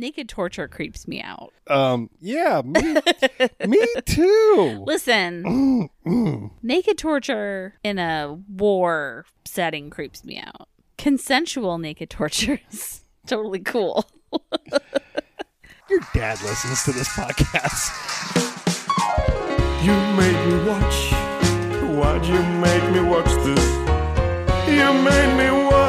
Naked torture creeps me out. Um, yeah, me, me too. Listen, naked torture in a war setting creeps me out. Consensual naked torture is totally cool. Your dad listens to this podcast. You made me watch. Why'd you make me watch this? You made me watch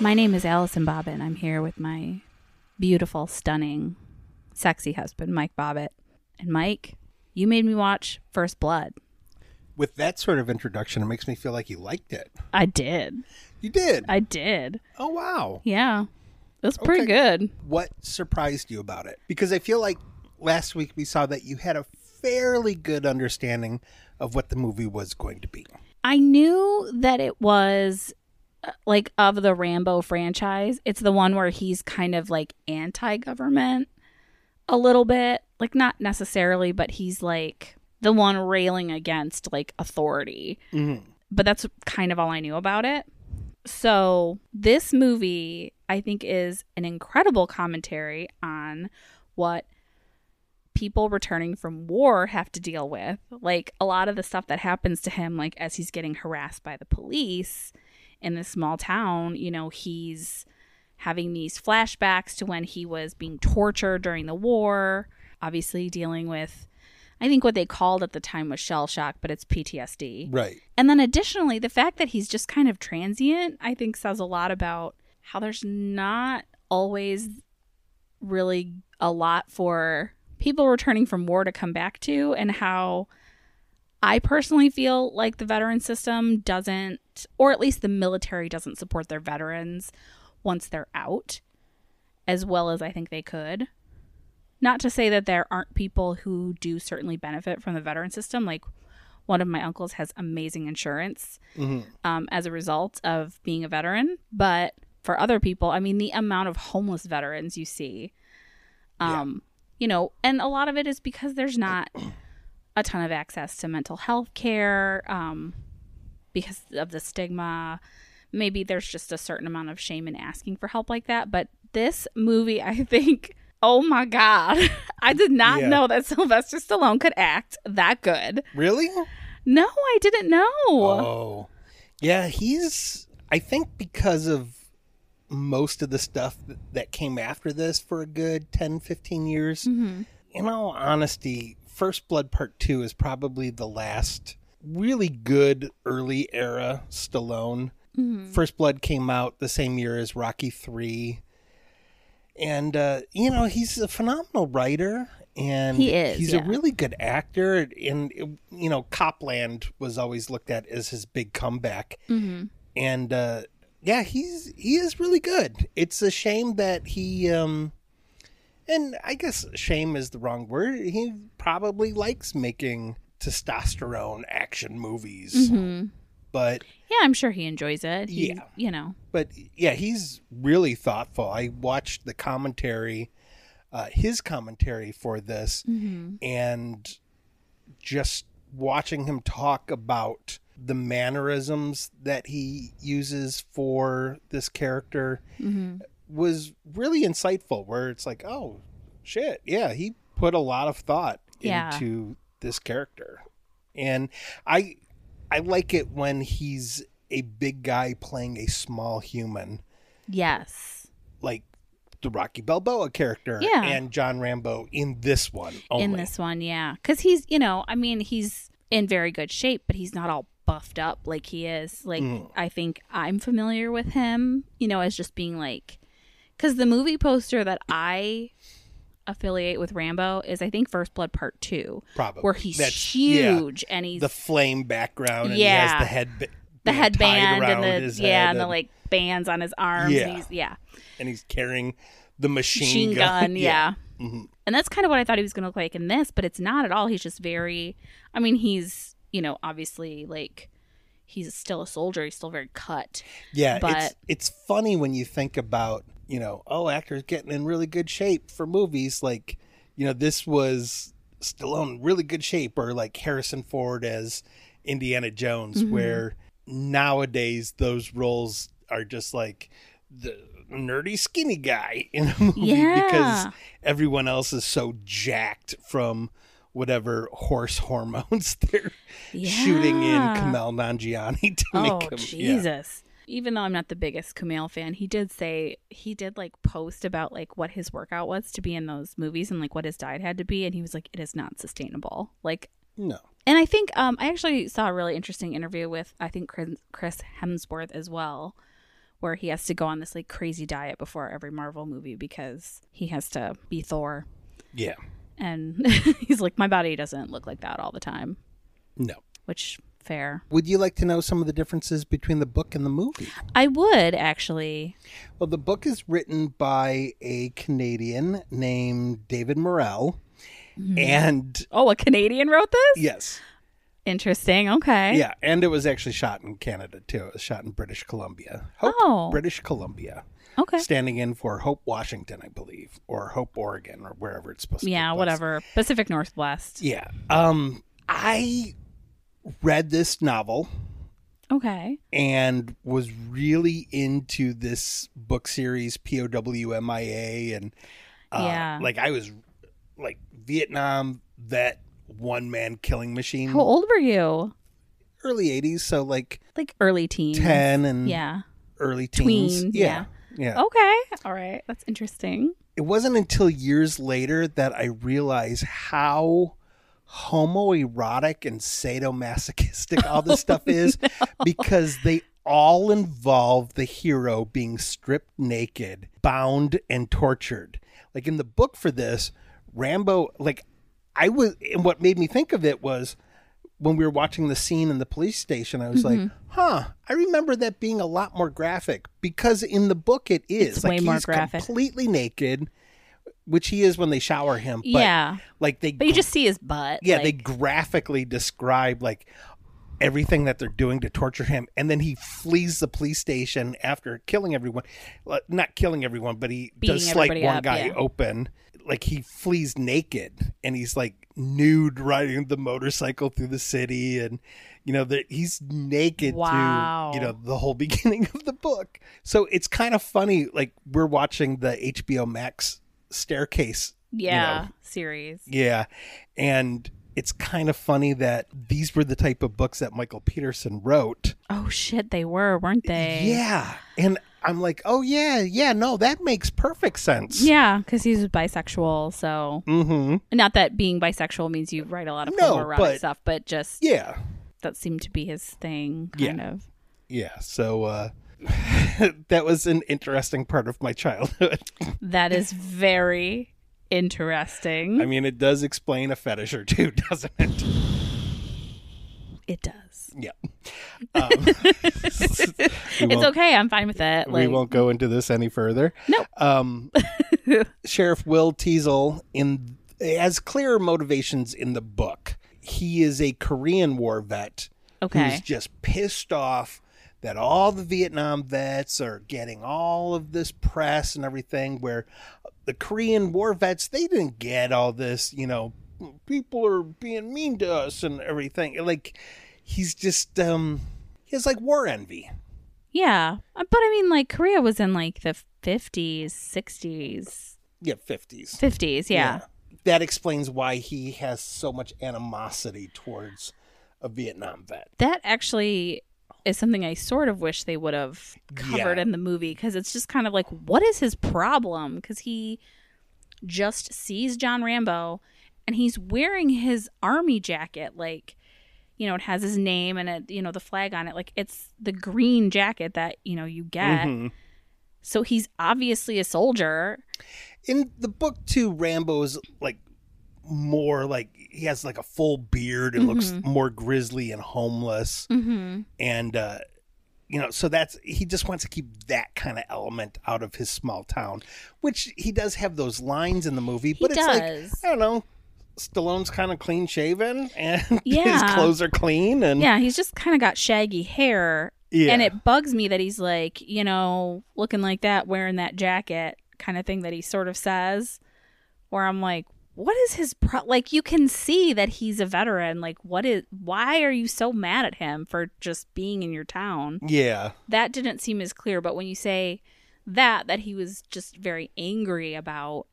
My name is Allison Bobbitt. I'm here with my beautiful, stunning, sexy husband, Mike Bobbitt. And Mike, you made me watch First Blood. With that sort of introduction, it makes me feel like you liked it. I did. You did. I did. oh wow. Yeah. It was pretty Okay. good. What surprised you about it? Because I feel like last week we saw that you had a fairly good understanding of what the movie was going to be. I knew that it was like of the Rambo franchise. It's the one where he's kind of like anti-government a little bit, like not necessarily, but he's like the one railing against like authority. Mm-hmm. But that's kind of all I knew about it. So, this movie I think is an incredible commentary on what people returning from war have to deal with. Like a lot of the stuff that happens to him, like as he's getting harassed by the police in this small town, you know, he's having these flashbacks to when he was being tortured during the war, obviously dealing with, I think what they called at the time was shell shock, but it's PTSD. Right. And then additionally, the fact that he's just kind of transient, I think says a lot about how there's not always really a lot for people returning from war to come back to and how I personally feel like the veteran system doesn't or at least the military doesn't support their veterans once they're out as well as I think they could. Not to say that there aren't people who do certainly benefit from the veteran system like one of my uncles has amazing insurance um, as a result of being a veteran. But for other people, I mean, the amount of homeless veterans you see, um, you know, and a lot of it is because there's not a ton of access to mental health care um, because of the stigma. Maybe there's just a certain amount of shame in asking for help like that. But this movie, I think, oh my God, I did not Yeah. know that Sylvester Stallone could act that good. Really? No, I didn't know. Oh. Yeah, he's I think because of most of the stuff that, that came after this for a good 10 15 years. Mm-hmm. In all honesty, First Blood Part 2 is probably the last really good early era Stallone. First Blood came out the same year as Rocky 3. And uh, you know, he's a phenomenal writer and He is, he's yeah. a really good actor and you know, Copland was always looked at as his big comeback. And uh yeah, he's he is really good. It's a shame that he um and I guess shame is the wrong word. He probably likes making testosterone action movies. Mm-hmm. But Yeah, I'm sure he enjoys it. He, Yeah. You know. but yeah, he's really thoughtful. I watched the commentary, uh, his commentary for this, mm-hmm. and just watching him talk about the mannerisms that he uses for this character mm-hmm. was really insightful. Where it's like, oh shit, yeah, he put a lot of thought Yeah. into this character, and I I like it when he's a big guy playing a small human. Yes. like the Rocky Balboa character Yeah. and John Rambo in this one only. in this one, yeah. Because he's, you know, I mean, he's in very good shape, but he's not all buffed up like he is. Like, Mm. I think I'm familiar with him, you know, as just being like, because the movie poster that I affiliate with Rambo is, I think, First Blood Part Two, Probably. where he's That's- yeah, huge and he's the flame background and Yeah. he has the head the tied headband and the yeah, head and the like bands on his arms. Yeah. And he's, yeah. and he's carrying the machine, machine gun, yeah. Mhm. And that's kind of what I thought he was going to look like in this, but it's not at all. He's just very I mean, he's, you know, obviously like he's still a soldier, he's still very cut. Yeah, it's it's funny when you think about, you know, oh, actors getting in really good shape for movies like, you know, this was Stallone really good shape or like Harrison Ford as Indiana Jones Mm-hmm. where nowadays those roles are just like the nerdy skinny guy in a movie Yeah. because everyone else is so jacked from whatever horse hormones they're shooting in Yeah. Kumail Nanjiani to Oh, make him yeah. Even though I'm not the biggest Kumail fan, he did say he did like post about like what his workout was to be in those movies and like what his diet had to be and he was like it is not sustainable. Like No. And I think um, I actually saw a really interesting interview with I think Chris, Chris Hemsworth as well, where he has to go on this like crazy diet before every Marvel movie because he has to be Thor, Yeah. and he's like, my body doesn't look like that all the time, No. which fair. Would you like to know some of the differences between the book and the movie? I would actually. Well, the book is written by a Canadian named David Morrell. And Oh, a Canadian wrote this. yes. Interesting. Okay. Yeah. And it was actually shot in Canada, too. It was shot in British Columbia. Hope, Oh. British Columbia. Okay. Standing in for Hope, Washington, I believe, or Hope, Oregon, or wherever it's supposed to be. Yeah. Whatever. Pacific Northwest. Yeah. Um, I read this novel Okay. and was really into this book series POWMIA and uh, Yeah. like I was like Vietnam vet one man killing machine How old were you? early 80s so like Like early teens. 10 and Yeah. early teens Tween, yeah yeah Okay. All right. That's interesting. it wasn't until years later that I realized how homoerotic and sadomasochistic all this oh, stuff is because they all involve the hero being stripped naked, bound, and tortured. Like in the book for this, Rambo, like I was, and what made me think of it was when we were watching the scene in the police station, I was like, mm-hmm. huh, I remember that being a lot more graphic because in the book it is. It's like way more he's graphic. completely naked, which he is when they shower him. But yeah. like they But you just see his butt. yeah, like, they graphically describe like everything that they're doing to torture him, and then he flees the police station after killing everyone. Uh, not killing everyone, but he Beating does like one up, guy yeah. open. Like he flees naked, and he's like nude riding the motorcycle through the city, and you know that he's naked Wow. through you know the whole beginning of the book. So it's kind of funny. Like we're watching the HBO Max staircase yeah series. yeah. And it's kind of funny that these were the type of books that Michael Peterson wrote. Oh shit, they were, weren't they? Yeah. And I'm like, oh, yeah, yeah, no, that makes perfect sense. Yeah, because he's bisexual. So Mm-hmm. not that being bisexual means you write a lot of No, homoerotic but- stuff, but just Yeah. that seemed to be his thing, Yeah. kind of. Yeah. So uh, that was an interesting part of my childhood. That is very interesting. I mean, it does explain a fetish or two, doesn't it? it does. Yeah. Um, It's okay. I'm fine with it. we won't go into this any further. Nope. Um, Sheriff Will Teasle in has clear motivations in the book. He is a Korean War vet Okay. who's just pissed off that all the Vietnam vets are getting all of this press and everything. Where the Korean War vets they didn't get all this, you know, people are being mean to us and everything. Like he's just um, he has like war envy. Yeah, Uh, but I mean, like Korea was in like the 50s, 60s, Yeah, fifties. 50s. Yeah. That explains why he has so much animosity towards a Vietnam vet. That actually is something I sort of wish they would have covered Yeah. in the movie because it's just kind of like, what is his problem? Because he just sees John Rambo and he's wearing his army jacket. Like, you know, it has his name and it, you know, the flag on it. Like, it's the green jacket that, you know, you get. Mhm. So he's obviously a soldier. In the book too, Rambo is like more like he has like a full beard and looks more grisly and homeless. Mm-hmm. and uh you know so that's he just wants to keep that kind of element out of his small town which he does have those lines in the movie but it's like i don't know stallone's kind of clean shaven and his clothes are clean and Yeah, he's just kind of got shaggy hair. Yeah. And it bugs me that he's like, you know, looking like that, wearing that jacket kind of thing that he sort of says, where I'm like, what is his pro? Like, you can see that he's a veteran. Like, what is, why are you so mad at him for just being in your town? yeah That didn't seem as clear. But when you say that, that he was just very angry about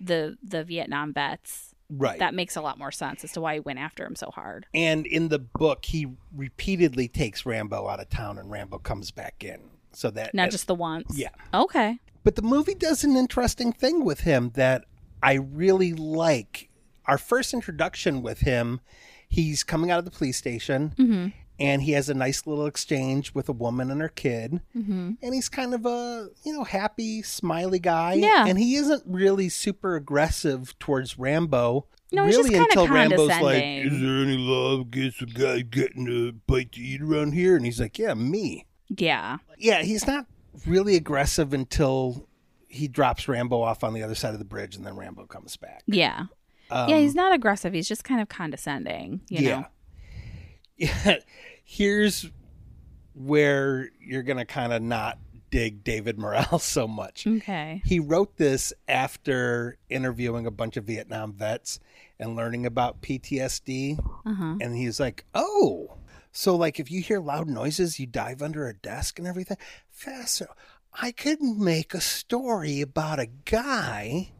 the, the Vietnam vets, right that makes a lot more sense as to why he went after him so hard. and in the book he repeatedly takes rambo out of town and rambo comes back in so that Not just the once. yeah Okay. But the movie does an interesting thing with him that I really like. Our first introduction with him, he's coming out of the police station Mm-hmm. and he has a nice little exchange with a woman and her kid. Mm-hmm. And he's kind of a, you know, happy, smiley guy. Yeah. And he isn't really super aggressive towards Rambo. No, he's really just until Rambo's like. Is there any love against a guy getting a bite to eat around here? And he's like, Yeah, me Yeah. yeah, he's not really aggressive until he drops Rambo off on the other side of the bridge, and then Rambo comes back. Yeah. Um, yeah, he's not aggressive. He's just kind of condescending, you know. yeah. Here's where you're gonna kind of not dig David Morrell so much. Okay. He wrote this after interviewing a bunch of Vietnam vets and learning about PTSD, Uh-huh. and he's like, "Oh." So, like, if you hear loud noises, you dive under a desk and everything. Faster. I could make a story about a guy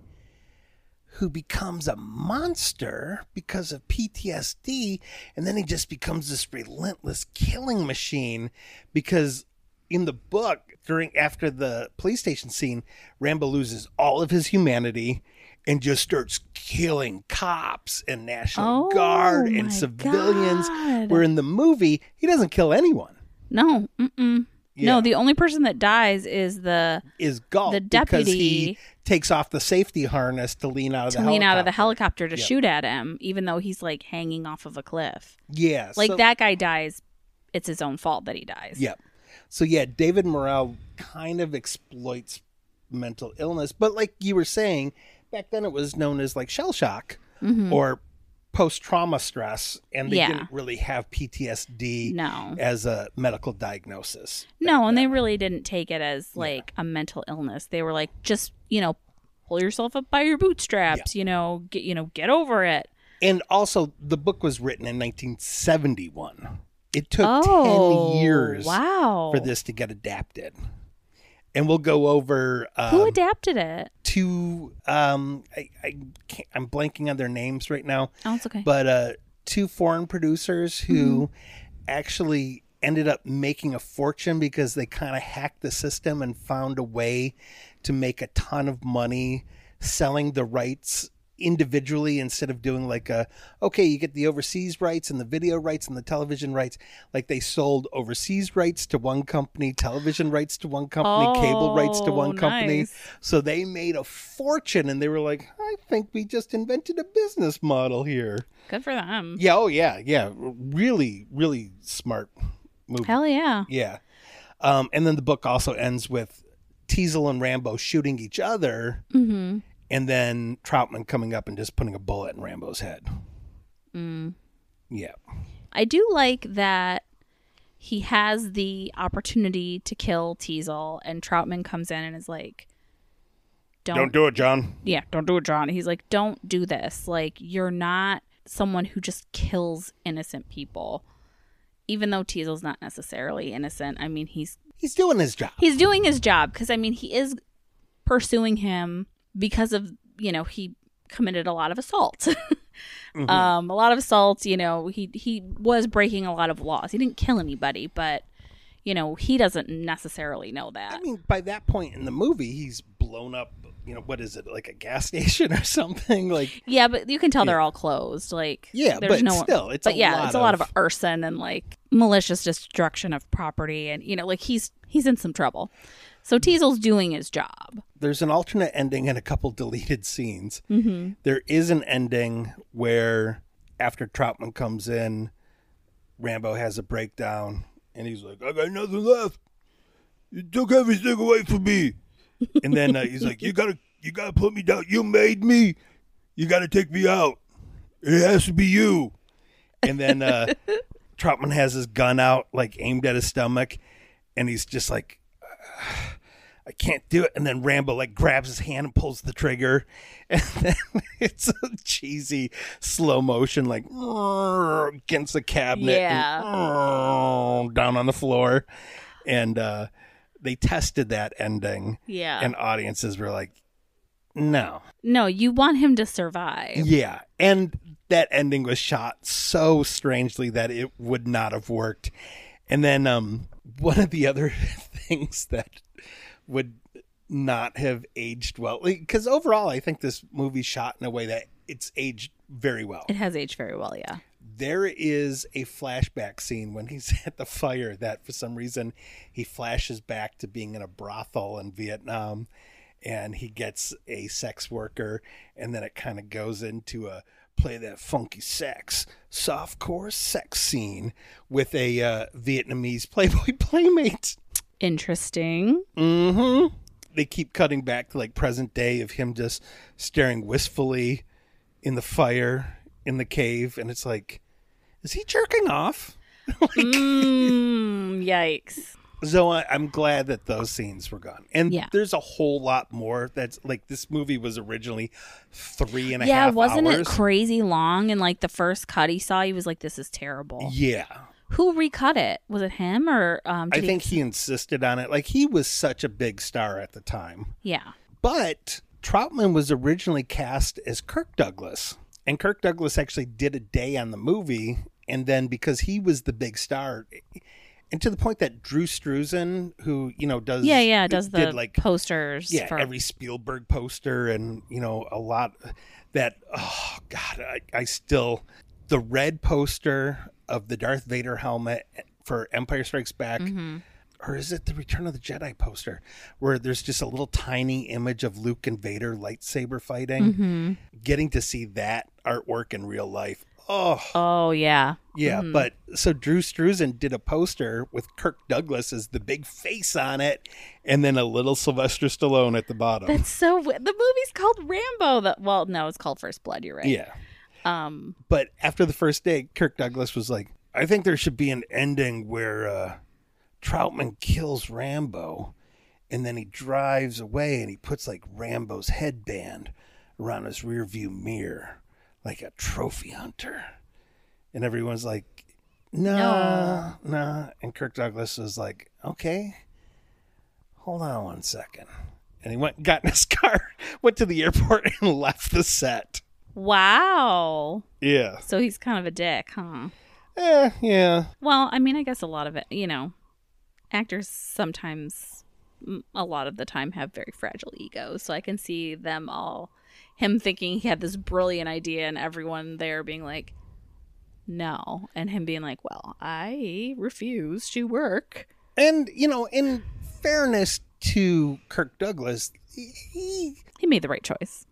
who becomes a monster because of PTSD, and then he just becomes this relentless killing machine. Because in the book, during after the police station scene, Rambo loses all of his humanity and just starts killing cops and National Oh, Guard and civilians. God. Where in the movie, he doesn't kill anyone. No. Mm-mm. Yeah. No, the only person that dies is the Is Galt The because he deputy- takes off the safety harness to lean out of to the lean out of the helicopter. helicopter to Yep. shoot at him, even though he's like hanging off of a cliff. Yeah, Like so- that guy dies. It's his own fault that he dies. Yep. So yeah, David Morrell kind of exploits mental illness, but like you were saying, back then it was known as like shell shock mm-hmm. or post trauma stress, and they Yeah. didn't really have PTSD No. as a medical diagnosis. No, and they really didn't take it as like a mental illness. They were like, just you know, pull yourself up by your bootstraps. You know, get you know, get over it. And also, the book was written in 1971. It took Oh, 10 years Wow. for this to get adapted. And we'll go over um, Who adapted it? two. Um, I, I can't, I'm blanking on their names right now. Oh, it's okay. but uh, two foreign producers who Mm-hmm. actually ended up making a fortune because they kind of hacked the system and found a way to make a ton of money selling the rights individually instead of doing like a okay you get the overseas rights and the video rights and the television rights like they sold overseas rights to one company television rights to one company cable rights to one company nice. so they made a fortune and they were like i think we just invented a business model here Good for them. yeah, oh yeah, yeah. Really, really smart movie. Hell yeah. Yeah. Um, and then the book also ends with Teasle and Rambo shooting each other, Mm-hmm. And then Troutman coming up and just putting a bullet in Rambo's head. Mm. Yeah. I do like that he has the opportunity to kill Teasle, and Troutman comes in and is like, "Don't, do it, John. yeah, don't do it, John." He's like, "Don't do this. Like, you're not someone who just kills innocent people." Even though Teasle's not necessarily innocent, I mean, he's He's doing his job. he's doing his job because I mean, he is pursuing him because of you know he committed a lot of assaults. Mm-hmm. um, a lot of assaults. You know, he he was breaking a lot of laws. He didn't kill anybody, but you know, he doesn't necessarily know that. I mean, by that point in the movie, he's blown up. You know, what is it like a gas station or something? Like, Yeah, but you can tell they're all closed. Like, Yeah, there's but no, still, it's but a yeah, lot it's a lot of, of- arson and like malicious destruction of property, and you know, like he's he's in some trouble. So Teasle's doing his job. There's an alternate ending and a couple deleted scenes. Mm-hmm. There is an ending where after Troutman comes in, Rambo has a breakdown and he's like, "I got nothing left. You took everything away from me." And then uh, he's like, "You gotta, you gotta put me down. You made me. You gotta take me out. It has to be you." And then uh, Troutman has his gun out, like aimed at his stomach, and he's just like, I can't do it. And then Rambo like grabs his hand and pulls the trigger. And then it's a cheesy slow motion, like against the cabinet, and, down on the floor. And uh, they tested that ending, Yeah. and audiences were like, no. no, you want him to survive. Yeah. And that ending was shot so strangely that it would not have worked. And then um one of the other things that would not have aged well because overall I think this movie shot in a way that it's aged very well. It has aged very well. Yeah. There is a flashback scene when he's at the fire that for some reason he flashes back to being in a brothel in Vietnam and he gets a sex worker and then it kind of goes into a play that funky sex softcore sex scene with a uh, Vietnamese Playboy playmate. Interesting. Mm-hmm. They keep cutting back to like present day of him just staring wistfully in the fire in the cave, and it's like, is he jerking off? Mm, yikes. So I, I'm glad that those scenes were gone, and Yeah. there's a whole lot more. That's like this movie was originally three and a half. Yeah, wasn't it crazy long? And like the first cut he saw, he was like, "This is terrible." Yeah, Who recut it? Was it him or um? I think he insisted on it. Like he was such a big star at the time. Yeah. But Troutman was originally cast as Kirk Douglas. And Kirk Douglas actually did a day on the movie. And then because he was the big star, and to the point that Drew Struzan, who, you know, does. Yeah, yeah. Does the did like posters? yeah, for, every Spielberg poster and, you know, a lot that, oh, God, I, I still. The red poster of the Darth Vader helmet for Empire Strikes Back Mm-hmm. or is it the Return of the Jedi poster where there's just a little tiny image of Luke and Vader lightsaber fighting? Mm-hmm. Getting to see that artwork in real life. Oh, Oh yeah. yeah. Mm-hmm. But so Drew Struzan did a poster with Kirk Douglas as the big face on it and then a little Sylvester Stallone at the bottom. That's so. The movie's called Rambo. That well, no, it's called First Blood. You're right. yeah. Um. But after the first day, Kirk Douglas was like, I think there should be an ending where uh, Troutman kills Rambo and then he drives away and he puts like Rambo's headband around his rearview mirror like a trophy hunter. And everyone's like, nah, nah. And Kirk Douglas was like, okay, hold on one second. And he went got in his car, went to the airport and left the set. Wow. Yeah. So he's kind of a dick, huh? Eh, yeah. Well, I mean, I guess a lot of it, you know, actors sometimes, a lot of the time, have very fragile egos. So I can see them all, him thinking he had this brilliant idea, and everyone there being like, no. And him being like, well, I refuse to work. And, you know, in fairness to Kirk Douglas, he, He made the right choice.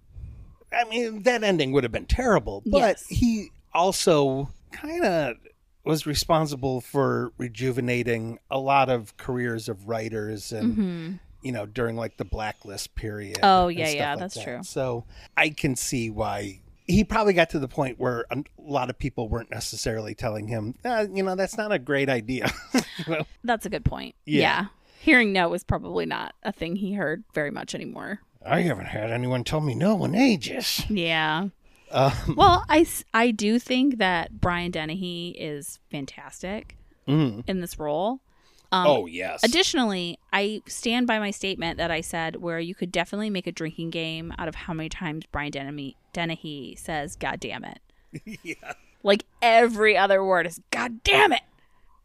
I mean, that ending would have been terrible, but Yes. he also kind of was responsible for rejuvenating a lot of careers of writers and, you know, during like the blacklist period. Mm-hmm. Oh, yeah, yeah, like that's that. true. So I can see why. He probably got to the point where a lot of people weren't necessarily telling him, uh, you know, that's not a great idea. you know? That's a good point. Yeah. yeah. Hearing no is probably not a thing he heard very much anymore. I haven't had anyone tell me no in ages. Yeah. Um, Well, I do think that Brian Dennehy is fantastic mm. in this role. Um, oh yes. Additionally, I stand by my statement that I said where you could definitely make a drinking game out of how many times Brian Dennehy, Dennehy says, God damn it. yeah. Like every other word is, God damn it.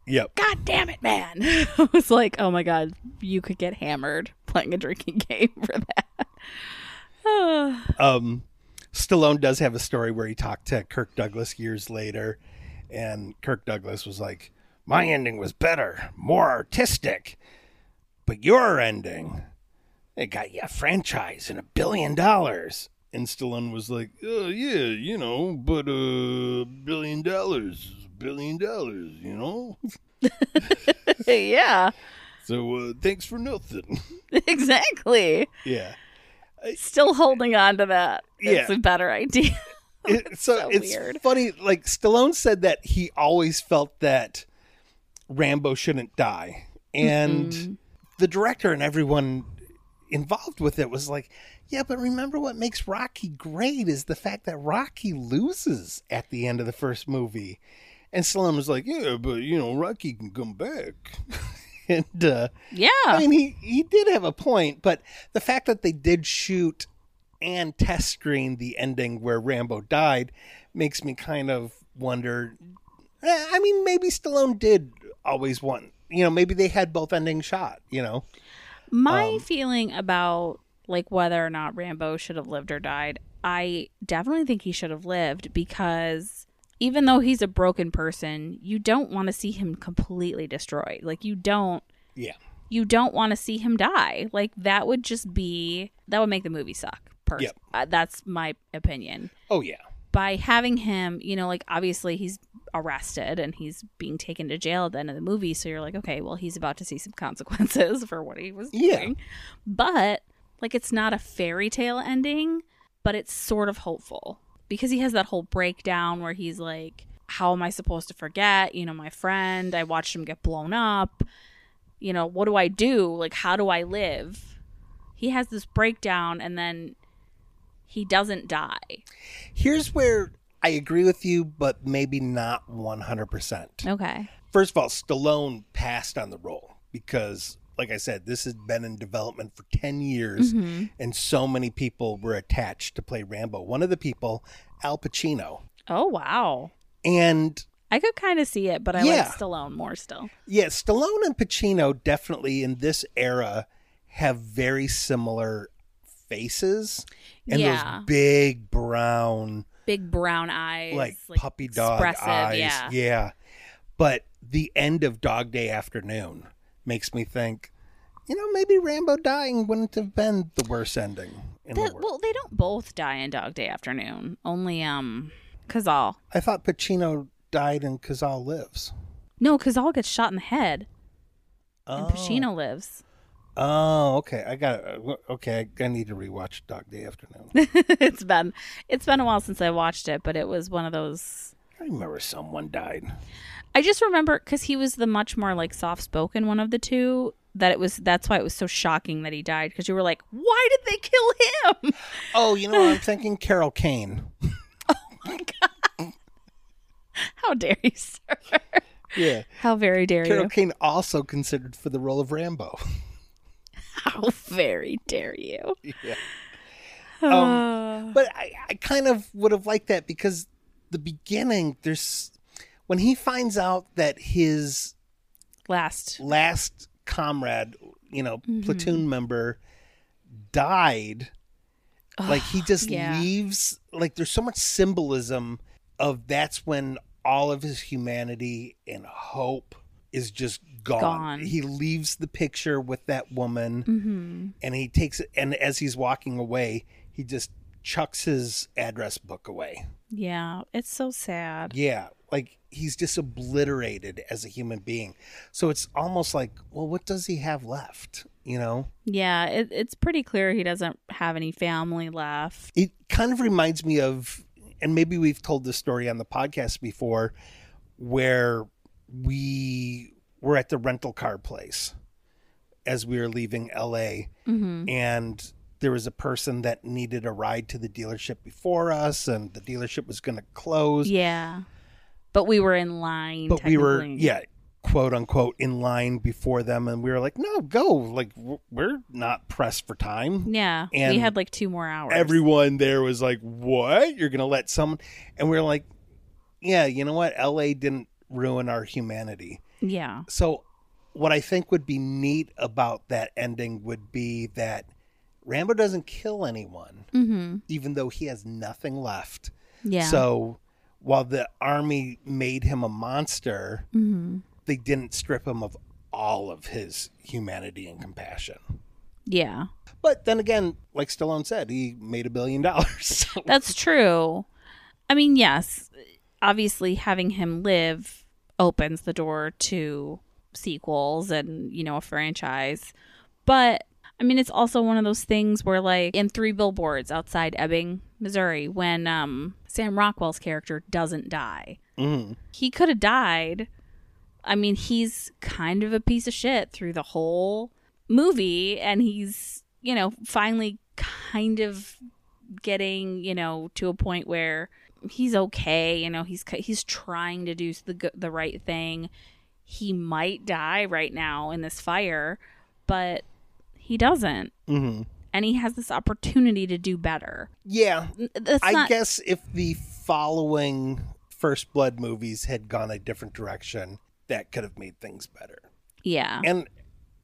Yep. God damn it, man. I was like, oh my God, you could get hammered playing a drinking game for that. Um, Stallone does have a story where he talked to Kirk Douglas years later, and Kirk Douglas was like, "My ending was better, more artistic, but your ending, it got you a franchise and a billion dollars." And Stallone was like, "Oh yeah, you know, but a billion dollars, billion dollars, you know." yeah, So uh, thanks for nothing. exactly. yeah. Still holding on to that. It's Yeah. a better idea. It- so, so it's weird. funny. Like Stallone said that he always felt that Rambo shouldn't die, and mm-hmm. the director and everyone involved with it was like, "Yeah, but remember what makes Rocky great is the fact that Rocky loses at the end of the first movie." And Stallone was like, "Yeah, but you know, Rocky can come back." and uh, yeah. I mean, he he did have a point, but the fact that they did shoot and test screen the ending where Rambo died makes me kind of wonder. eh, I mean, maybe Stallone did always want. You know, maybe they had both endings shot. You know, My Um, feeling about like whether or not Rambo should have lived or died, I definitely think he should have lived because even though he's a broken person, you don't want to see him completely destroyed. Like you don't yeah, you don't want to see him die. Like that would just be that would make the movie suck. Pers- Yep. uh, that's my opinion. oh yeah, By having him, you know, like obviously he's arrested and he's being taken to jail at the end of the movie, so you're like, okay, well he's about to see some consequences for what he was Yeah. doing. But like it's not a fairy tale ending, but it's sort of hopeful because he has that whole breakdown where he's like, how am I supposed to forget? You know, my friend, I watched him get blown up. You know, what do I do? Like, how do I live? He has this breakdown and then he doesn't die. here's where I agree with you, but maybe not one hundred percent. Okay. First of all, Stallone passed on the role because, like I said, this has been in development for 10 years Mm-hmm. and so many people were attached to play Rambo. One of the people, Al Pacino. Oh, wow. And I could kind of see it, but I Yeah. like Stallone more still. yeah, Stallone and Pacino definitely in this era have very similar faces and Yeah. those big brown, Big brown eyes. like, puppy dog expressive, eyes. Yeah. yeah. But the end of Dog Day Afternoon makes me think, you know, maybe Rambo dying wouldn't have been the worst ending the world. well, they don't both die in Dog Day Afternoon. Only um Cazale. I thought Pacino died and Cazale Lives. No, Cazale gets shot in the head, and Oh. Pacino lives. Oh, okay. I got it. Okay, I need to rewatch Dog Day Afternoon. it's been it's been a while since I watched it, but it was one of those. I remember someone died. I just remember because he was the much more like soft spoken one of the two. That it was that's why it was so shocking that he died because you were like, why did they kill him? Oh, you know what I'm thinking? Carol Kane. Oh my god! How dare you, sir? Yeah. How very dare Carol you? Carol Kane also considered for the role of Rambo. How very dare you? yeah. Uh, Um, but I, I kind of would have liked that because the beginning, there's when he finds out that his Last. last comrade, you know, Mm-hmm. platoon member died. like he just yeah. leaves like there's so much symbolism of that's when all of his humanity and hope is just gone. Gone. He leaves the picture with that woman Mm-hmm. and he takes it and as he's walking away, he just chucks his address book away. Yeah, it's so sad. Yeah, like he's just obliterated as a human being. So it's almost like, well, what does he have left? You know? Yeah, it, it's pretty clear he doesn't have any family left. It kind of reminds me of, and maybe we've told this story on the podcast before, where we were at the rental car place as we were leaving LA, Mm-hmm. and there was a person that needed a ride to the dealership before us, and the dealership was going to close. Yeah, but we were in line. but we were yeah quote unquote in line before them and we were like no go like we're not pressed for time yeah. we had like two more hours. everyone there was like what you're gonna let someone and we were like yeah you know what la didn't ruin our humanity Yeah. So, what I think would be neat about that ending would be that Rambo doesn't kill anyone, Mm-hmm. even though he has nothing left. Yeah. So, while the army made him a monster, Mm-hmm. they didn't strip him of all of his humanity and compassion. yeah. But then again, like Stallone said, he made a billion dollars. That's true. I mean, yes, obviously having him live opens the door to sequels and, you know, a franchise. But I mean, it's also one of those things where like in 3 billboards outside Ebbing, Missouri, when um Sam Rockwell's character doesn't die. Mhm. He could have died. I mean, he's kind of a piece of shit through the whole movie and he's, you know, finally kind of getting you know to a point where he's okay you know he's he's trying to do the the right thing he might die right now in this fire but he doesn't Mhm. and he has this opportunity to do better Yeah, that's I not guess if the following First Blood movies had gone a different direction, that could have made things better. yeah And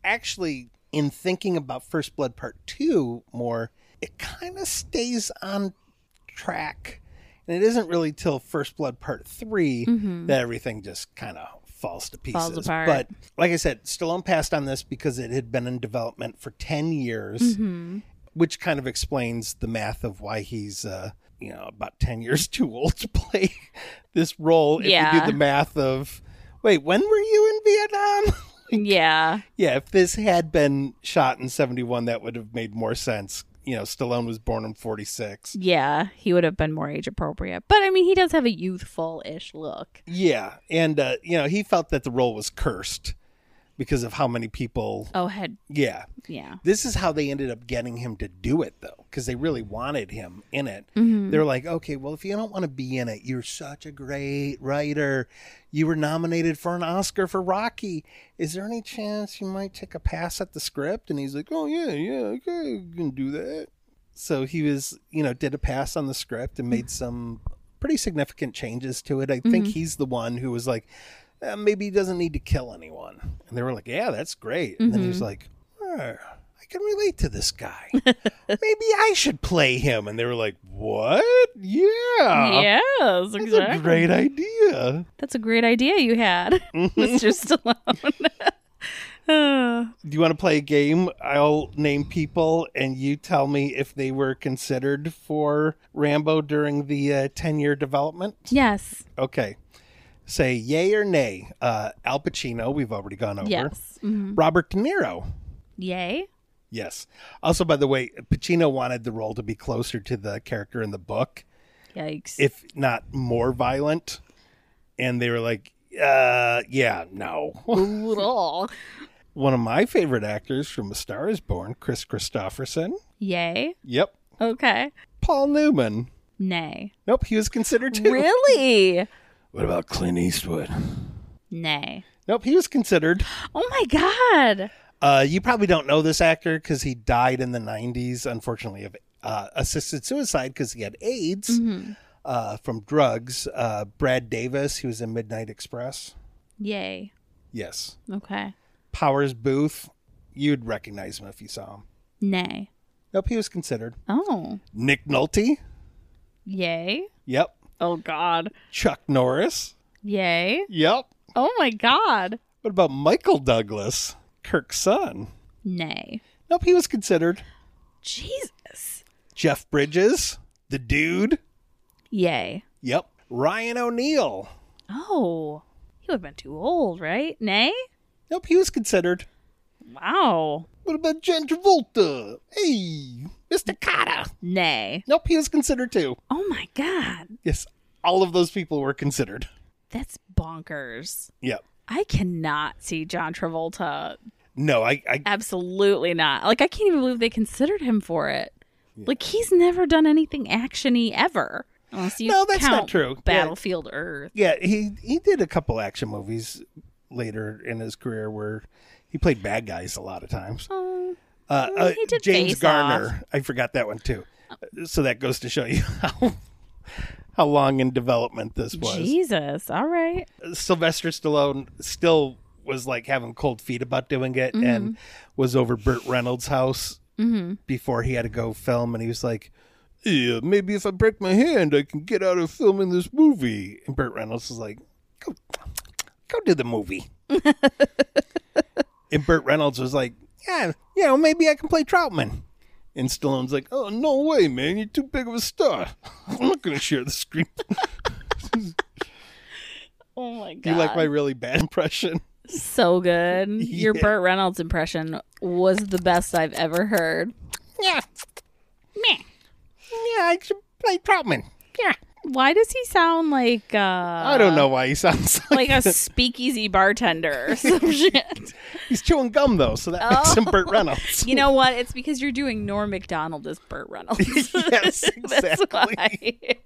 actually, in thinking about First Blood Part 2 more, it kind of stays on track. And it isn't really till First Blood Part 3 that everything just kind of falls to pieces. Falls apart. But like I said, Stallone passed on this because it had been in development for 10 years, Mm-hmm. which kind of explains the math of why he's. Uh, you know, about 10 years too old to play this role. If you Yeah. do the math of, wait, when were you in Vietnam? yeah Yeah, if this had been shot in 71, that would have made more sense. You know, Stallone was born in 46. yeah he would have been more age appropriate. But i mean he does have a youthful-ish look. Yeah, and, uh, you know, he felt that the role was cursed because of how many people. oh had Yeah. yeah This is how they ended up getting him to do it, though, because they really wanted him in it. Mm-hmm. They're like, okay, well, if you don't want to be in it, you're such a great writer. You were nominated for an Oscar for Rocky. Is there any chance you might take a pass at the script? And he's like, oh, yeah, yeah, okay, you can do that. So he was, you know, did a pass on the script and made some pretty significant changes to it. I think he's the one who was like, uh, maybe he doesn't need to kill anyone. And they were like, yeah, that's great. And then he was like, "Oh, I can relate to this guy. maybe I should play him. And they were like, what? Yeah. yes That's a exactly great idea. That's a great idea you had, Mr. Stallone. Uh, Do you want to play a game? I'll name people and you tell me if they were considered for Rambo during the 10 year development. yes. Okay. Say yay or nay. Uh, Al Pacino, we've already gone over. Yes. Mhm. Robert De Niro. Yay. Yes. Also, by the way, Pacino wanted the role to be closer to the character in the book, Yikes. if not more violent. And they were like, uh, yeah, no. One of my favorite actors from A Star is Born, Kris Kristofferson. Yay. Yep. Okay. Paul Newman. Nay. Nope, he was considered too. Really? What about Clint Eastwood? Nay. Nope, he was considered. Oh my God. Uh, you probably don't know this actor because he died in the 90s, unfortunately, of uh, assisted suicide because he had AIDS uh, from drugs. Uh, Brad Davis, he was in Midnight Express. Yay. Yes. Okay. Powers Boothe, you'd recognize him if you saw him. Nay. Nope, he was considered. Oh. Nick Nolte. Yay. Yep. Oh God. Chuck Norris. Yay. Yep. Oh my God. What about Michael Douglas, Kirk's son? Nay. Nope, he was considered. Jesus. Jeff Bridges, the dude. Yay. Yep. Ryan O'Neal. Oh. He would have been too old, right? Nay? Nope, he was considered. Wow. What about John Travolta? Hey, Mr. Kotter. Nay. Nope, he was considered too. Oh my God. Yes, all of those people were considered. That's bonkers. Yep. I cannot see John Travolta. No, I, I Absolutely not. Like I can't even believe they considered him for it. Like he's never done anything actiony ever. Unless you No, that's not true. Yeah. Battlefield Earth. yeah, he he did a couple action movies later in his career where he played bad guys a lot of times. Oh, Uh, uh, James Garner, I forgot that one too. So that goes to show you how how long in development this was. Jesus. All right. Sylvester Stallone still was like having cold feet about doing it and was over Burt Reynolds' house before he had to go film, and he was like, "Yeah, maybe if I break my hand, I can get out of filming this movie." And Burt Reynolds was like, "Go, go do the movie." and Burt Reynolds was like, "Yeah, you know, maybe I can play Troutman." And Stallone's like, "Oh no way, man! You're too big of a star. I'm not gonna share the screen." Oh my god. You like my really bad impression? so good. Your Burt Reynolds impression was the best I've ever heard. Yeah, Meh. yeah, I should play Troutman. Yeah, Why does he sound like uh I don't know why he sounds like, like a speakeasy bartender or some shit? he's chewing gum though, so that makes him Burt Reynolds. You know what? It's because you're doing Norm Macdonald as Burt Reynolds. yes, exactly.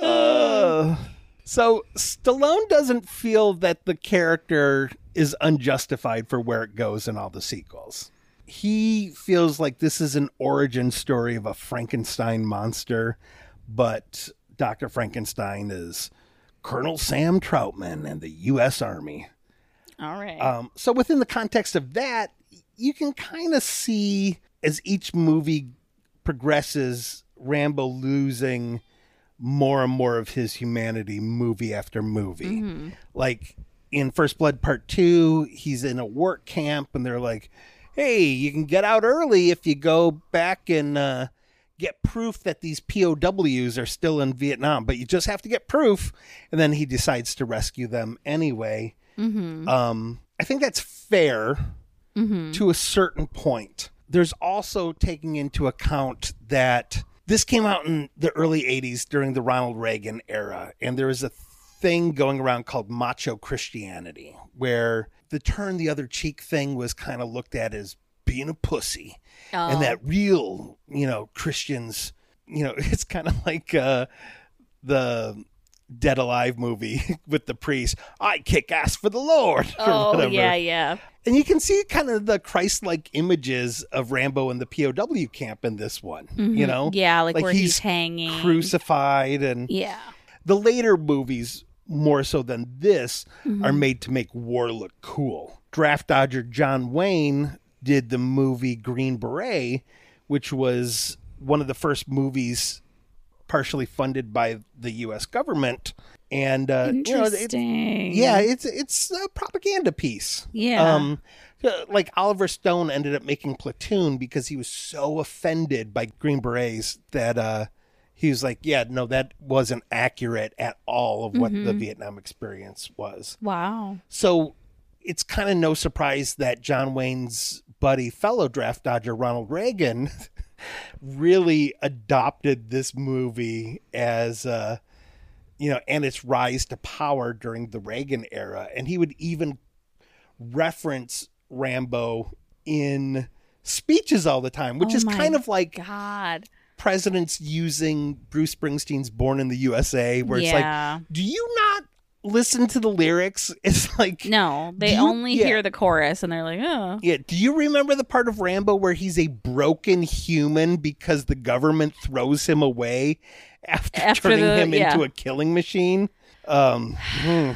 Uh, so Stallone doesn't feel that the character is unjustified for where it goes in all the sequels. He feels like this is an origin story of a Frankenstein monster, but Dr. Frankenstein is Colonel Sam Troutman and the U.S. Army. All right. Um, so within the context of that, you can kind of see as each movie progresses, Rambo losing more and more of his humanity movie after movie. Like in First Blood Part Two, he's in a work camp, and they're like, "Hey, you can get out early if you go back and." Uh, Get proof that these POWs are still in Vietnam, but you just have to get proof. And then he decides to rescue them anyway. Um, I think that's fair to a certain point. There's also taking into account that this came out in the early 80s during the Ronald Reagan era, and there was a thing going around called macho Christianity, where the turn the other cheek thing was kind of looked at as being a pussy. And that real, you know, Christians, you know, it's kind of like uh, the Dead Alive movie with the priest. I kick ass for the Lord. oh yeah, yeah. And you can see kind of the Christ-like images of Rambo in the POW camp in this one. You know, Mm-hmm. Yeah, like, Like where he's he's, hanging. crucified, and Yeah. the later movies, more so than this, Mm-hmm. are made to make war look cool. Draft dodger John Wayne did the movie Green Beret, which was one of the first movies partially funded by the U.S. government, and uh, you know, it- yeah, it's it's a propaganda piece. Yeah. Um, uh, like Oliver Stone ended up making Platoon because he was so offended by Green Berets that uh, he was like, "Yeah, no, that wasn't accurate at all of what the Vietnam experience was." Wow. So it's kind of no surprise that John Wayne's buddy, fellow draft dodger Ronald Reagan, really adopted this movie as, uh, you know, and its rise to power during the Reagan era. And he would even reference Rambo in speeches all the time, which Oh is kind of like God. presidents using Bruce Springsteen's Born in the USA, where it's like, do you not listen to the lyrics? It's like, No, they you- only yeah. hear the chorus and they're like, oh. yeah. Do you remember the part of Rambo where he's a broken human because the government throws him away after, After turning the- him yeah. into a killing machine? Um, hmm.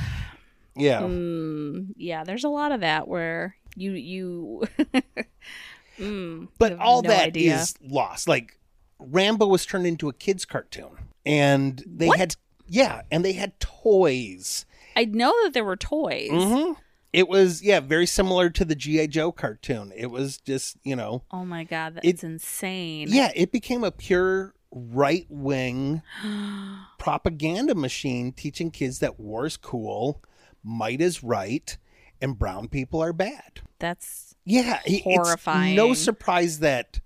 yeah. Mm, yeah, there's a lot of that where you you mm, but all no that is idea. lost. Like Rambo was turned into a kids cartoon, and they What? had yeah, and they had toys. I know that there were toys. hmm It was yeah, very similar to the GI Joe cartoon. It was just you know Oh my god, It- insane. yeah, it became a pure right wing propaganda machine teaching kids that war is cool, might is right, and brown people are bad. That's Yeah, Horrifying. It's no surprise that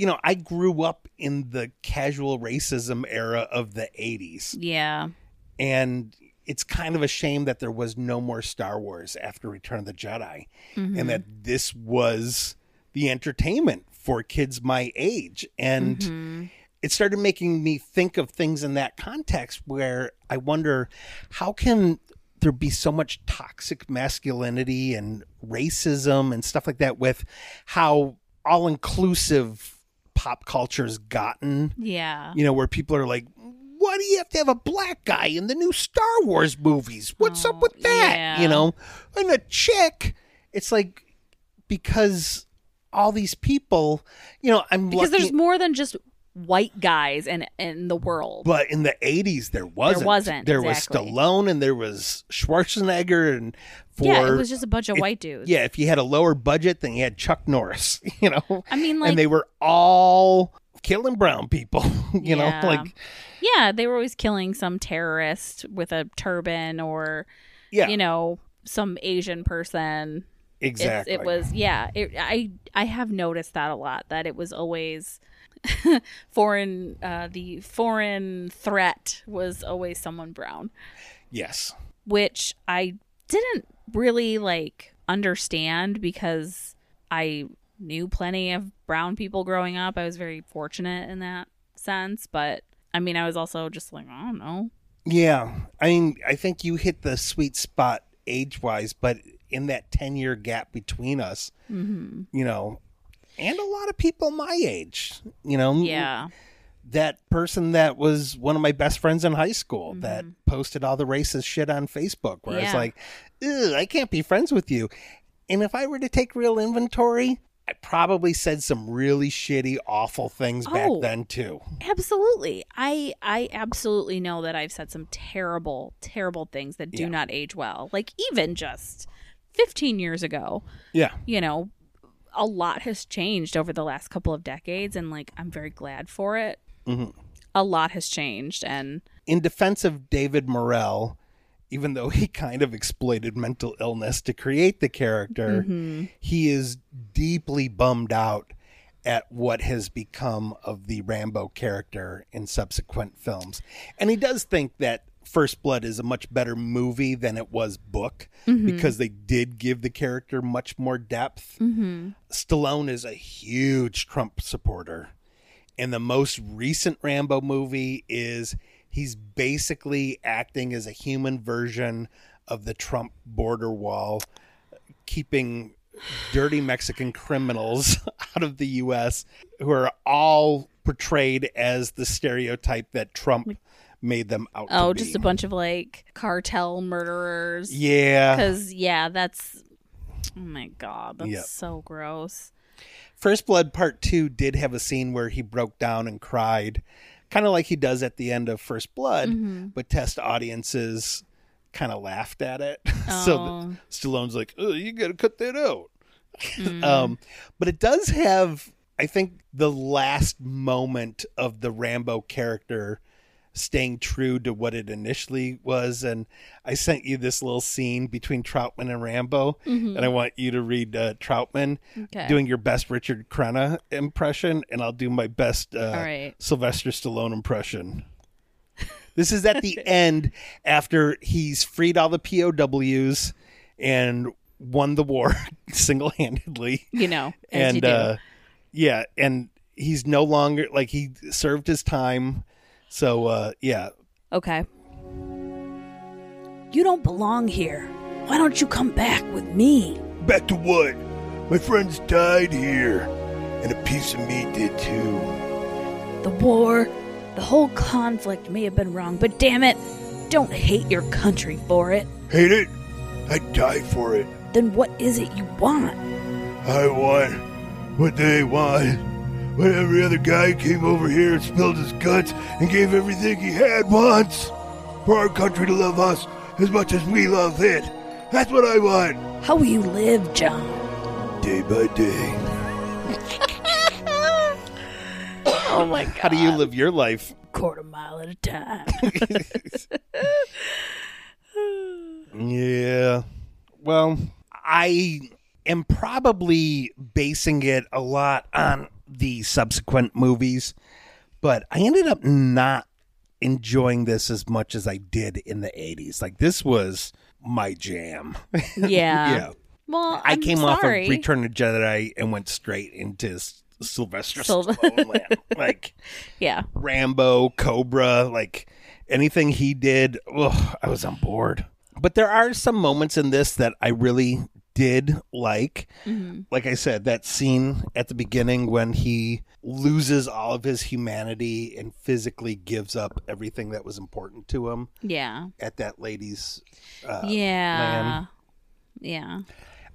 you know I grew up in the casual racism era of the '80s, yeah. and it's kind of a shame that there was no more Star Wars after Return of the Jedi, Mm-hmm. and that this was the entertainment for kids my age, and Mm-hmm. it started making me think of things in that context where I wonder how can there be so much toxic masculinity and racism and stuff like that with how all inclusive pop culture's gotten, Yeah. you know, where people are like, why do you have to have a black guy in the new Star Wars movies? What's up Oh, with that? yeah. You know, and a chick. It's like because all these people, you know, I'm because lucky, there's more than just white guys in in the world. but in the 80s there wasn't. wasn't, There exactly. was Stallone and there was Schwarzenegger and for yeah, it was just a bunch of if- white dudes. yeah, if you had a lower budget, then you had Chuck Norris, you know. I mean, like and they were all killing brown people, you Yeah. know, like yeah, they were always killing some terrorist with a turban or yeah, you know some Asian person. It's- exactly. it was yeah. It, I I have noticed that a lot. That it was always foreign. Uh, the foreign threat was always someone brown, yes. which I didn't really like understand because I knew plenty of brown people growing up. I was very fortunate in that sense, but I mean, I was also just like, I don't know. Yeah. I mean, I think you hit the sweet spot age-wise, but in that 10-year gap between us, hmm you know, and a lot of people my age, you know, Yeah. that person that was one of my best friends in high school that posted all the racist shit on Facebook where I was Mm-hmm. Like, I can't be friends with you. And if I were to take real inventory, I probably said some really shitty, awful things back Oh. then too. Absolutely. I I absolutely know that I've said some terrible terrible things that do Yeah. not age well. Like even just 15 years ago, Yeah. you know, a lot has changed over the last couple of decades and like I'm very glad for it. Mhm. A lot has changed and In defense of David Morrell, even though he kind of exploited mental illness to create the character, Mm-hmm. he is deeply bummed out at what has become of the Rambo character in subsequent films. And he does think that First Blood is a much better movie than it was book mm-hmm. because they did give the character much more depth. Mm-hmm. Stallone is a huge Trump supporter. And the most recent Rambo movie is he's basically acting as a human version of the Trump border wall, keeping dirty Mexican criminals out of the U.S. who are all portrayed as the stereotype that Trump made them out oh, just a bunch of like cartel murderers. yeah. Cuz yeah, that's Oh my god, that's Yep. so gross. First Blood Part 2 did have a scene where he broke down and cried, kind of like he does at the end of First Blood, Mm-hmm. but test audiences kind of laughed at it. so Oh. the, Stallone's like, oh, you got to cut that out. Mm. um, but it does have, I think, the last moment of the Rambo character staying true to what it initially was. And I sent you this little scene between Troutman and Rambo, and I want you to read uh, Troutman Mm-hmm. Okay. doing your best Richard Crenna impression, and I'll do my best uh, right. Sylvester Stallone impression. This is at the end after he's freed all the POWs and won the war single handedly. You know, you And do. uh, yeah, and he's no longer like he served his time. So uh, yeah, okay. You don't belong here. Why don't you come back with me? Back to what? My friends died here, and a piece of me did too. The war, the whole conflict may have been wrong, but damn it, don't hate your country for it. Hate it? I'd die for it. Then what is it you want? I want what they want. When every other guy came over here and spilled his guts and gave everything he had once. For our country to love us as much as we love it. That's what I want. How will you live, John? Day by day. Oh my god. how do you live your life? Quarter mile at a time. Yeah. Well, I am probably basing it a lot on the subsequent movies, but I ended up not enjoying this as much as I did in the 80s. Like, this was my jam. Yeah. yeah. Well, I I'm came sorry. off of Return of Jedi and went straight into Sylvester Syl- Stallone. Like, Yeah. Rambo, Cobra, like anything he did, ugh, I was on board. But there are some moments in this that I really did like. Like I said, that scene at the beginning when he loses all of his humanity and physically gives up everything that was important to him Yeah. at that lady's. Uh, yeah. man. Yeah.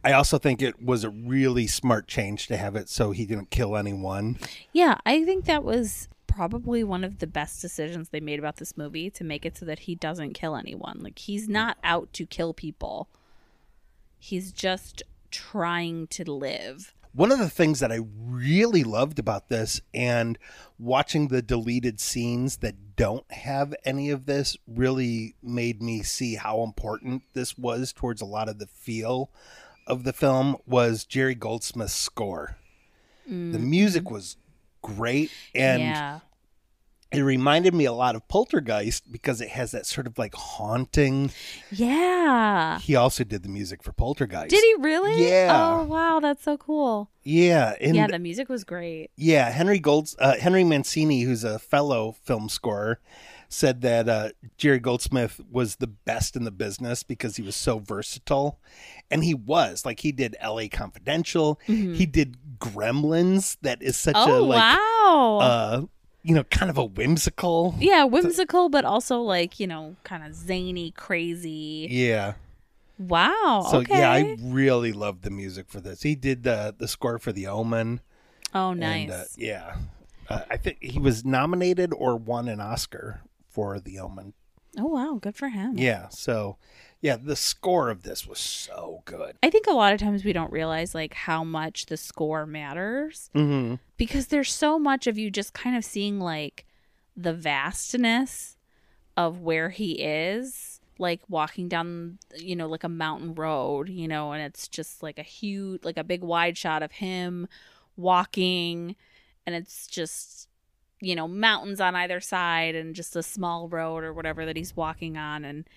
I also think it was a really smart change to have it so he didn't kill anyone. Yeah, I think that was probably one of the best decisions they made about this movie to make it so that he doesn't kill anyone. Like he's not out to kill people. He's just trying to live. One of the things that I really loved about this and watching the deleted scenes that don't have any of this really made me see how important this was towards a lot of the feel of the film was Jerry Goldsmith's score. The mm-hmm. music was great and yeah. It reminded me a lot of Poltergeist because it has that sort of like haunting. Yeah. He also did the music for Poltergeist. Did he really? Yeah. Oh wow, that's so cool. Yeah, and yeah, the music was great. Yeah, Henry Golds, uh, Henry Mancini, who's a fellow film scorer, said that uh, Jerry Goldsmith was the best in the business because he was so versatile, and he was. Like he did L.A. Confidential, he did Gremlins. That is such a Mm-hmm. Oh like, wow. uh, you know, kind of a whimsical. yeah, whimsical, but also like you know, kind of zany, crazy. Yeah. Wow. So okay. yeah, I really loved the music for this. He did the the score for The Omen. oh, nice. And, uh, yeah, uh, I think he was nominated or won an Oscar for The Omen. oh wow, good for him. Yeah. So, yeah, the score of this was so good. I think a lot of times we don't realize like how much the score matters Mm-hmm. because there's so much of you just kind of seeing like the vastness of where he is, like walking down, you know, like a mountain road, you know, and it's just like a huge, like a big wide shot of him walking, and it's just, you know, mountains on either side and just a small road or whatever that he's walking on. And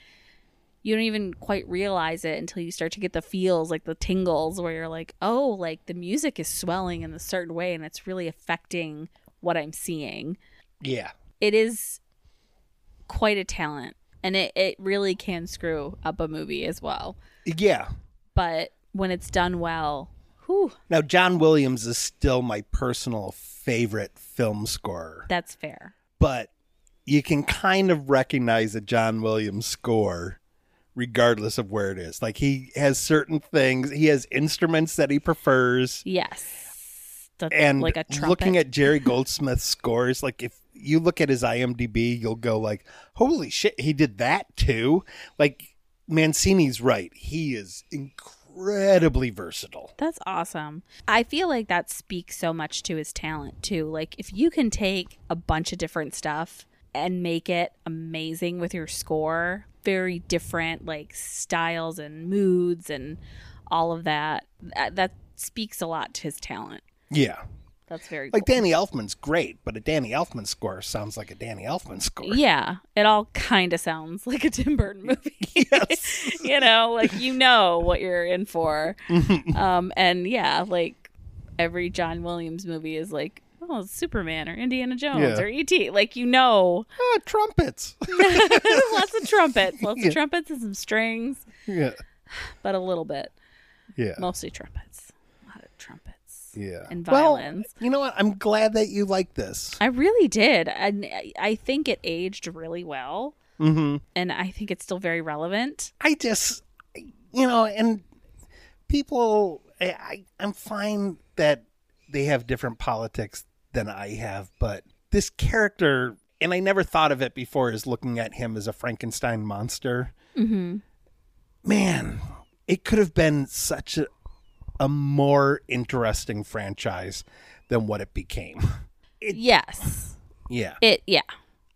you don't even quite realize it until you start to get the feels, like the tingles, where you're like, oh, like the music is swelling in a certain way and it's really affecting what I'm seeing. Yeah. It is quite a talent and it, it really can screw up a movie as well. Yeah. But when it's done well, whew, Now, John Williams is still my personal favorite film scorer, that's fair. but you can kind of recognize a John Williams score regardless of where it is. Like he has certain things, he has instruments that he prefers. Yes. The- and like a trumpet. looking at Jerry Goldsmith's scores, like if you look at his IMDb, you'll go like, "Holy shit, he did that too!" Like Mancini's right; he is incredibly versatile. That's awesome. I feel like that speaks so much to his talent too. Like if you can take a bunch of different stuff and make it amazing with your score, very different like styles and moods and all of that. That, that speaks a lot to his talent. Yeah, That's very like cool. Danny Elfman's great, but a Danny Elfman score sounds like a Danny Elfman score. Yeah, it all kind of sounds like a Tim Burton movie. Yes. you know, like you know what you're in for. um, and yeah, like every John Williams movie is like, oh, Superman or Indiana Jones Yeah. or ET. Like you know, Ah, trumpets. lots of trumpets, lots Yeah. of trumpets and some strings, yeah, but a little bit, yeah, mostly trumpets. A lot of trumpets. yeah. and Well, violins. you know what? I'm glad that you like this. I really did, and I- I think it aged really well, Mm-hmm. and I think it's still very relevant. I just, you know, and people, I, I, I'm fine that they have different politics than I have, but this character, and I never thought of it before, is looking at him as a Frankenstein monster. Mm-hmm. Man, it could have been such a, a more interesting franchise than what it became. Yes. Yeah. It yeah.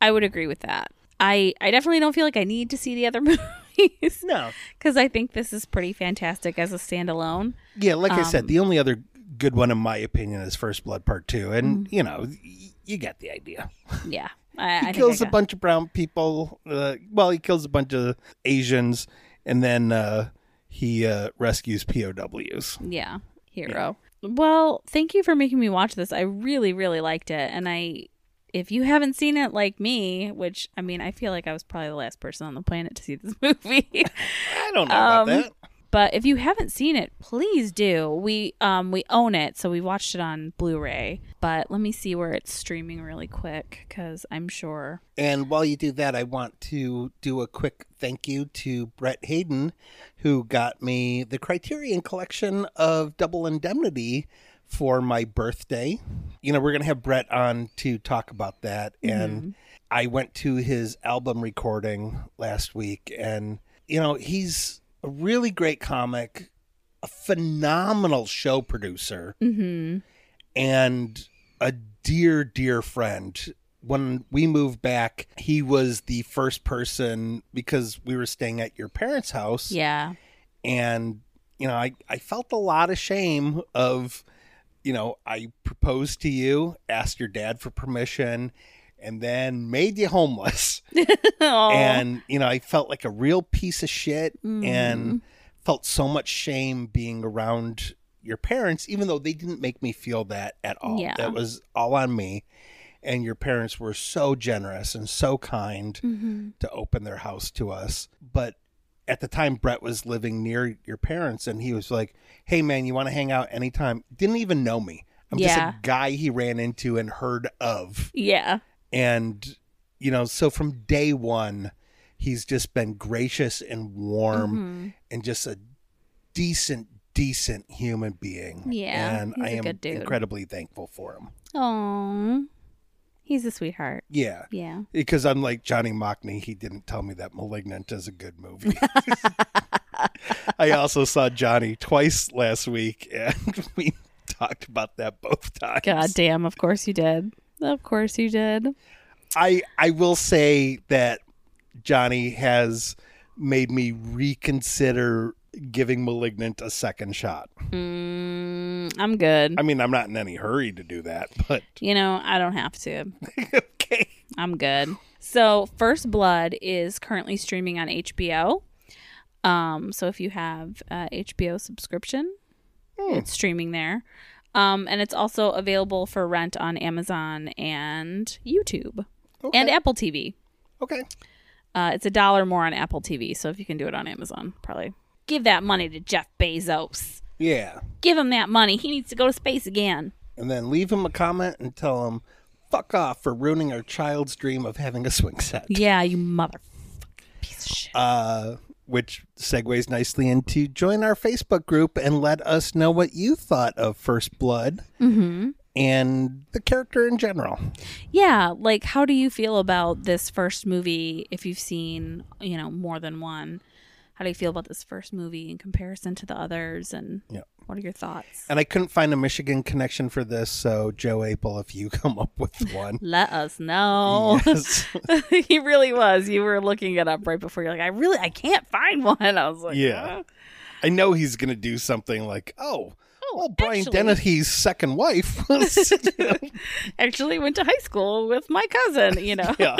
I would agree with that. I I definitely don't feel like I need to see the other movies No. cuz I think this is pretty fantastic as a standalone. Yeah, like I said, Um, the only other good one in my opinion is First Blood Part 2 and Mm-hmm. you know, y- you get the idea. Yeah. I, I he think kills I a bunch of brown people. Uh, well, he kills a bunch of Asians, and then uh, he uh, rescues POWs. Yeah, hero. Well, thank you for making me watch this. I really really liked it and I if you haven't seen it like me, which I mean, I feel like I was probably the last person on the planet to see this movie. I don't know Um, about that. But if you haven't seen it, please do. We um we own it, so we watched it on Blu-ray. But let me see where it's streaming really quick because I'm sure. And while you do that, I want to do a quick thank you to Brett Hayden, who got me the Criterion collection of Double Indemnity for my birthday. You know, we're going to have Brett on to talk about that. And I went to his album recording last week, and, you know, he's a really great comic, a phenomenal show producer Mm-hmm. and a dear, dear friend. When we moved back, he was the first person because we were staying at your parents' house. Yeah. And, you know, I, I felt a lot of shame of, you know, I proposed to you, asked your dad for permission, and then made you homeless. And, you know, I felt like a real piece of shit Mm. and felt so much shame being around your parents, even though they didn't make me feel that at all. Yeah. That was all on me. And your parents were so generous and so kind Mm-hmm. to open their house to us. But at the time, Brett was living near your parents, and he was like, Hey, man, you want to hang out anytime? Didn't even know me. I'm Yeah. just a guy he ran into and heard of yeah. And you know so from day one he's just been gracious and warm Mm-hmm. and just a decent decent human being Yeah, and he's i a am good dude. incredibly thankful for him Oh, he's a sweetheart. yeah Yeah. because unlike johnny mockney he didn't tell me that malignant is a good movie i also saw johnny twice last week and we talked about that both times God damn. Of course you did. Of course you did. I I will say that Johnny has made me reconsider giving Malignant a second shot. Mm, I'm good. I mean, I'm not in any hurry to do that, but You know, I don't have to. okay. I'm good. So, First Blood is currently streaming on HBO. Um, so if you have uh, HBO subscription, Hmm. it's streaming there. Um, and it's also available for rent on Amazon and YouTube Okay. and Apple TV. okay. Uh, it's a dollar more on Apple TV. So if you can do it on Amazon, probably give that money to Jeff Bezos. Yeah. Give him that money. He needs to go to space again. And then leave him a comment and tell him fuck off for ruining our child's dream of having a swing set. Yeah, you motherfucking piece of shit. Uh which segues nicely into join our Facebook group and let us know what you thought of First Blood Mm-hmm. and the character in general. Yeah, like how do you feel about this first movie if you've seen, you know, more than one? How do you feel about this first movie in comparison to the others and Yep. What are your thoughts? And I couldn't find a Michigan connection for this, so Joe Apel, if you come up with one. Let us know. Yes. he really was. You were looking it up right before you're like, I really I can't find one. I was like, Yeah. "Huh?" I know he's going to do something like, oh, Oh, well, Brian actually- Dennehy's second wife was. you know, Actually went to high school with my cousin, you know. yeah.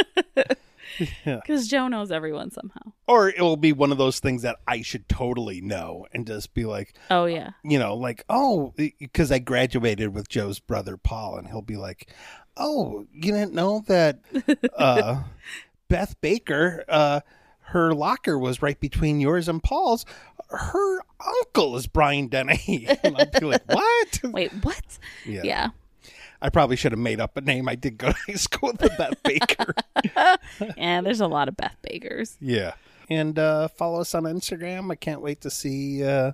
Because Joe knows everyone somehow. Or it will be one of those things that I should totally know and just be like, Oh yeah. you know, like, oh, because I graduated with Joe's brother, Paul, and he'll be like, oh, you didn't know that uh, Beth Baker, uh, her locker was right between yours and Paul's. Her uncle is Brian Dennehy. And I'll be like, what? Wait, what? Yeah. yeah. I probably should have made up a name. I did go to high school with Beth Baker. And there's a lot of Beth Bakers. yeah. And uh, follow us on Instagram. I can't wait to see uh,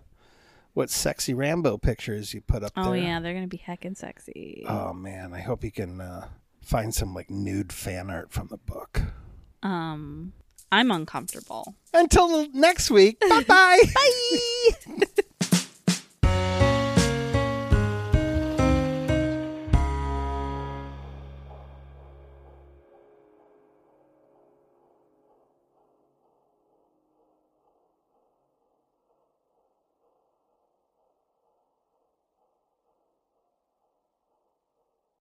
what sexy Rambo pictures you put up Oh there. yeah, they're gonna be heckin' sexy. Oh man, I hope you can uh, find some like nude fan art from the book. Um, I'm uncomfortable. Until next week. Bye bye. Bye.